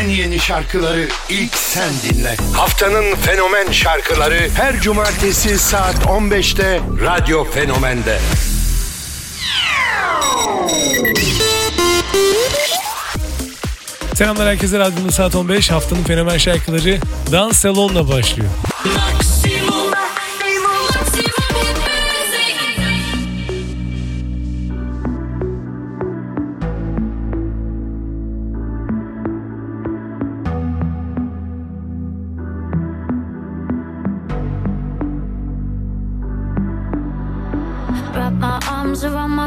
en yeni şarkıları ilk sen dinle. Haftanın fenomen şarkıları her cumartesi saat 15'te Radyo Fenomen'de. Selamlar herkese radyonun saat 15 haftanın fenomen şarkıları Dans Salon'la başlıyor.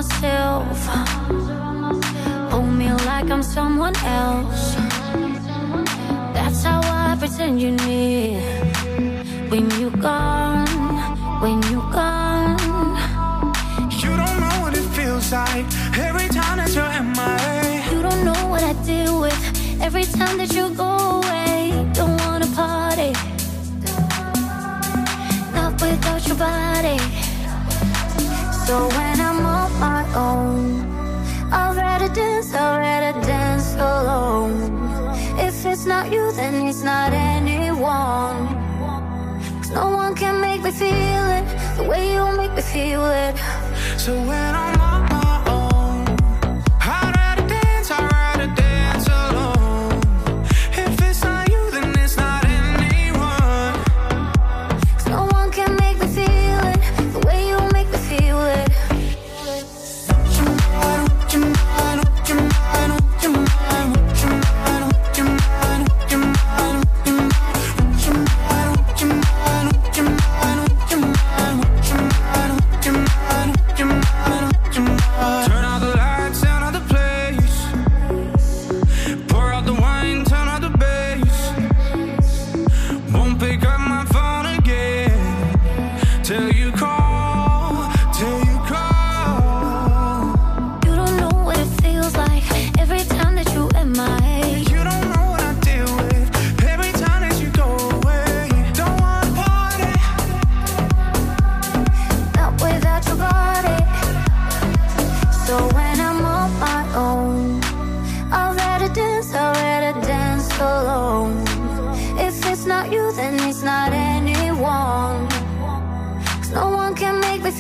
Myself. Hold me like I'm someone else. That's how I pretend you're near. When you're gone, when you're gone. You don't know what it feels like every time that you're in my way. You don't know what I deal with every time that you go away. Don't wanna party, not without your body. So when I'm it's not anyone. Cause no one can make me feel it the way you make me feel it. So when I'm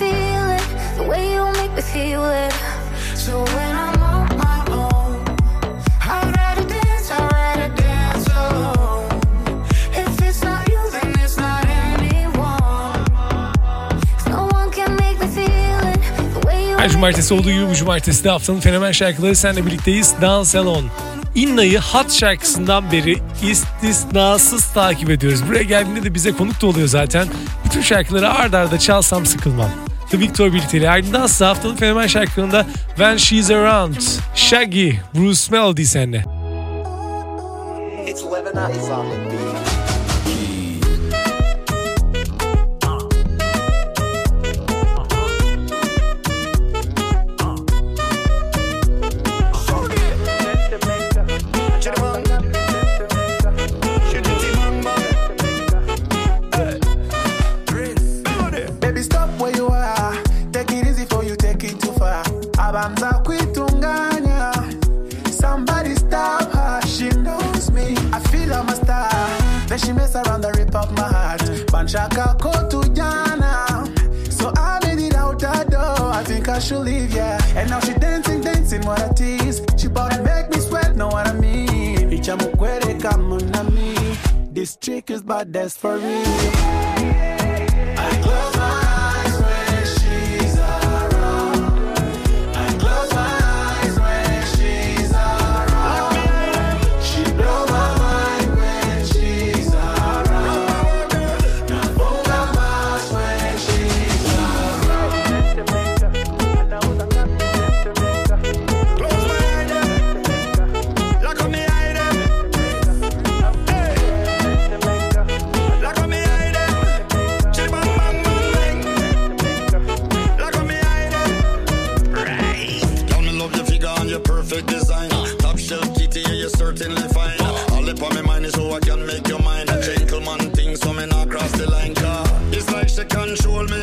feel it the way you make me feel it. So when I'm on my own, I'd rather dance, I'd rather dance alone. If it's not you, then it's not anyone. Cause no one can make me feel it the way you Her cumartesi olduğu gibi bu cumartesi de haftanın fenomen şarkıları seninle birlikteyiz. Dans Salon. İnna'yı Hat şarkısından beri istisnasız takip ediyoruz. Buraya geldiğinde de bize konuk da oluyor zaten. Bütün şarkıları ard arda çalsam sıkılmam. The Victor birlikteyle ardından ise haftanın fenomen şarkılarında When She's Around, Shaggy, Bruce Melody seninle. It's Abanza kuitunganya. Somebody stop her, she knows me. I feel I'm a. Then she mess around and rip up my heart. Banchaka kotu jana. So I made it out that door. I think I should leave, yeah. And now she dancing, dancing, what a tease. She bout to make me sweat, know what I mean. Icha mukwere kama na me. This chick is bad, that's for real. I Car it's like she control me.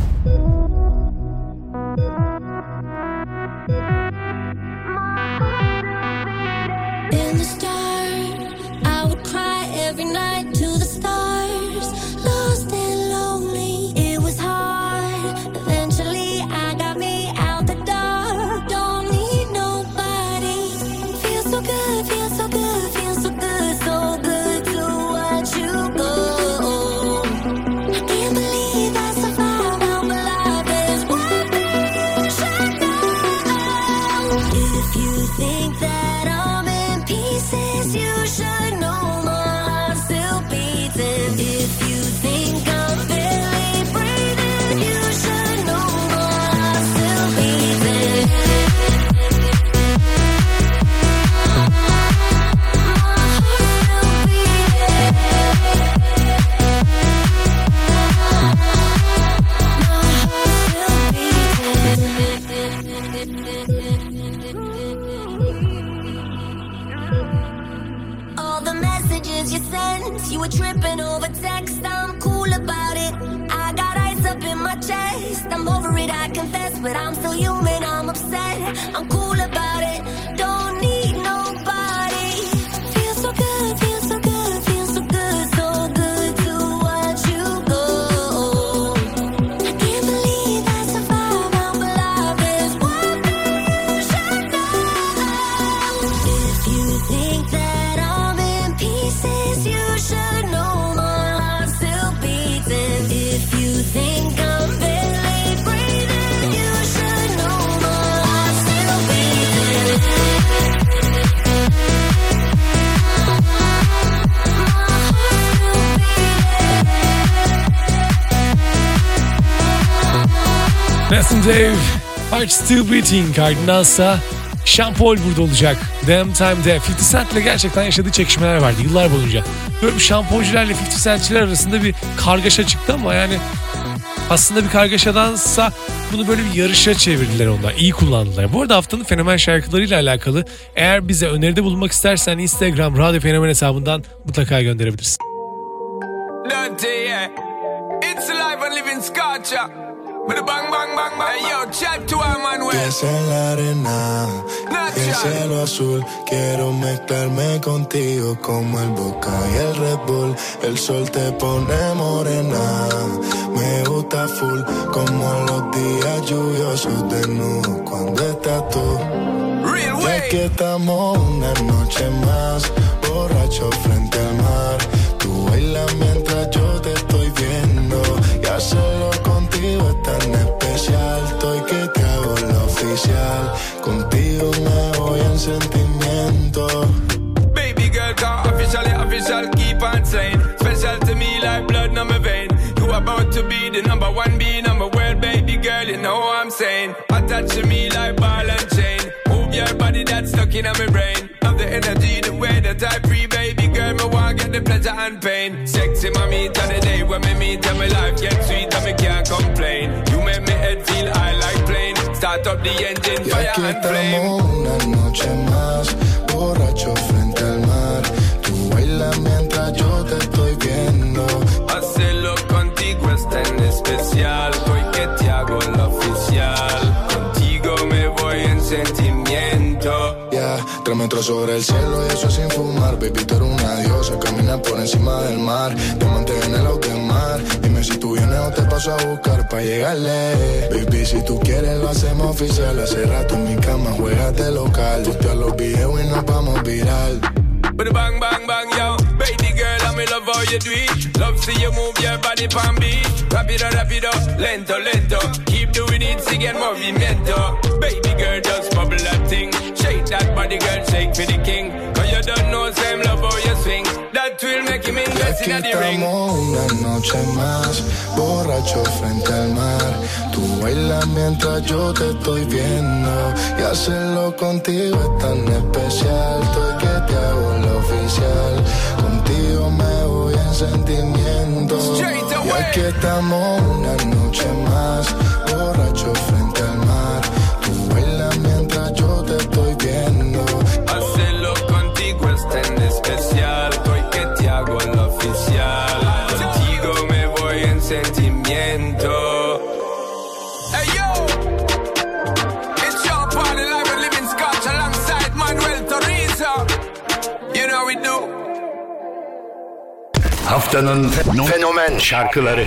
Sent, you were tripping over text. I'm cool about it. I got ice up in my chest. I'm over it, I confess, but I'm still human. I'm upset. I'm cool about it. Don't need nobody. Feels so good, feels so good, feels so good, so good to watch you go. I can't believe I survived. I'm alive. There's one thing you should know. If you think that Nelson Dave, Heart Still Beating ardındansa Sean Paul burada olacak. Damn Time'de 50 Cent ile gerçekten yaşadığı çekişmeler vardı yıllar boyunca. Böyle Sean Paul'cilerle 50 Cent'çiler arasında bir kargaşa çıktı ama yani aslında bir kargaşadansa bunu böyle bir yarışa çevirdiler onlar. İyi kullandılar. Bu arada haftanın fenomen şarkılarıyla alakalı eğer bize öneride bulunmak istersen Instagram Radyo Fenomen hesabından mutlaka gönderebilirsin. Dirty, yeah. It's sculpture. With a bang, bang, bang, bang. Hey, yo, chat to. Pies en la arena y el cielo azul. Quiero mezclarme contigo como el Boca y el Red Bull. El sol te pone morena. Me gusta full como los días lluviosos de nu cuando estás tú. Real Y way. aquí estamos una noche más, borrachos frente to me like ball and chain. Move your body that's stuck in my brain. Love the energy, the way that I free, baby girl, me want get the pleasure and pain. Sexy mommy, to the day when me meet and my life get sweet and me can't complain. You make me head feel high like plane. Start up the engine, fire and flame. estamos una noche más, borrachos sentimiento. Ya, tres metros sobre el cielo y eso sin fumar. Baby, tú eres una diosa, camina por encima del mar. Te mantengo en el auto de vamos a buscar pa' llegarle. Baby, si tú quieres lo hacemos oficial. Hace rato en mi cama juegas de local. Tú los videos y nos vamos viral. But bang bang bang yo, in love how you do it. Love see you move your body pan beat. Rapido rapido, lento lento. Keep doing it, sigue movimiento. Baby girl, just bubble that thing. Shake that body, girl, shake for the king. Cause you don't know same love how you swing. That will make him invest in the ring. una noche más, borracho frente al mar. Tú bailas mientras yo te estoy viendo. Y hacerlo contigo es tan especial. Estoy que te hago la oficial. Contigo me voy en sentimiento. Y aquí estamos una noche más, borracho frente al mar. You know we do. Haftanın fenomen şarkıları.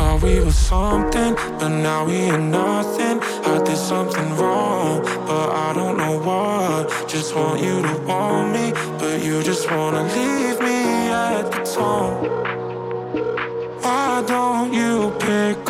Oh, we were something, but now we are nothing. I did something wrong, but I don't know what. Just want you to want me, but you just wanna leave me at the tone. Why don't you pick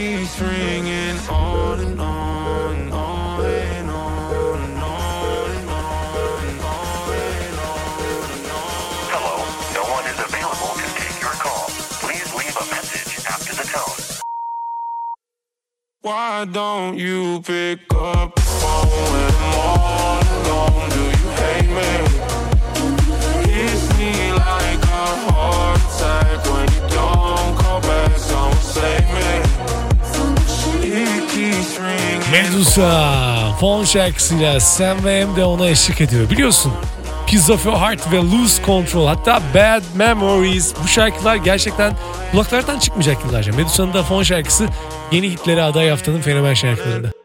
keeps ringing on and on. Hello, no one is available to take your call. Please leave a message after the tone. Why don't you pick up phone and more? Medusa fon şarkısıyla Sam ve M de ona eşlik ediyor biliyorsun. Piece of Your Heart ve Lose Control hatta Bad Memories bu şarkılar gerçekten kulaklardan çıkmayacak yıllarca. Medusa'nın da fon şarkısı yeni hitlere aday haftanın fenomen şarkılarında.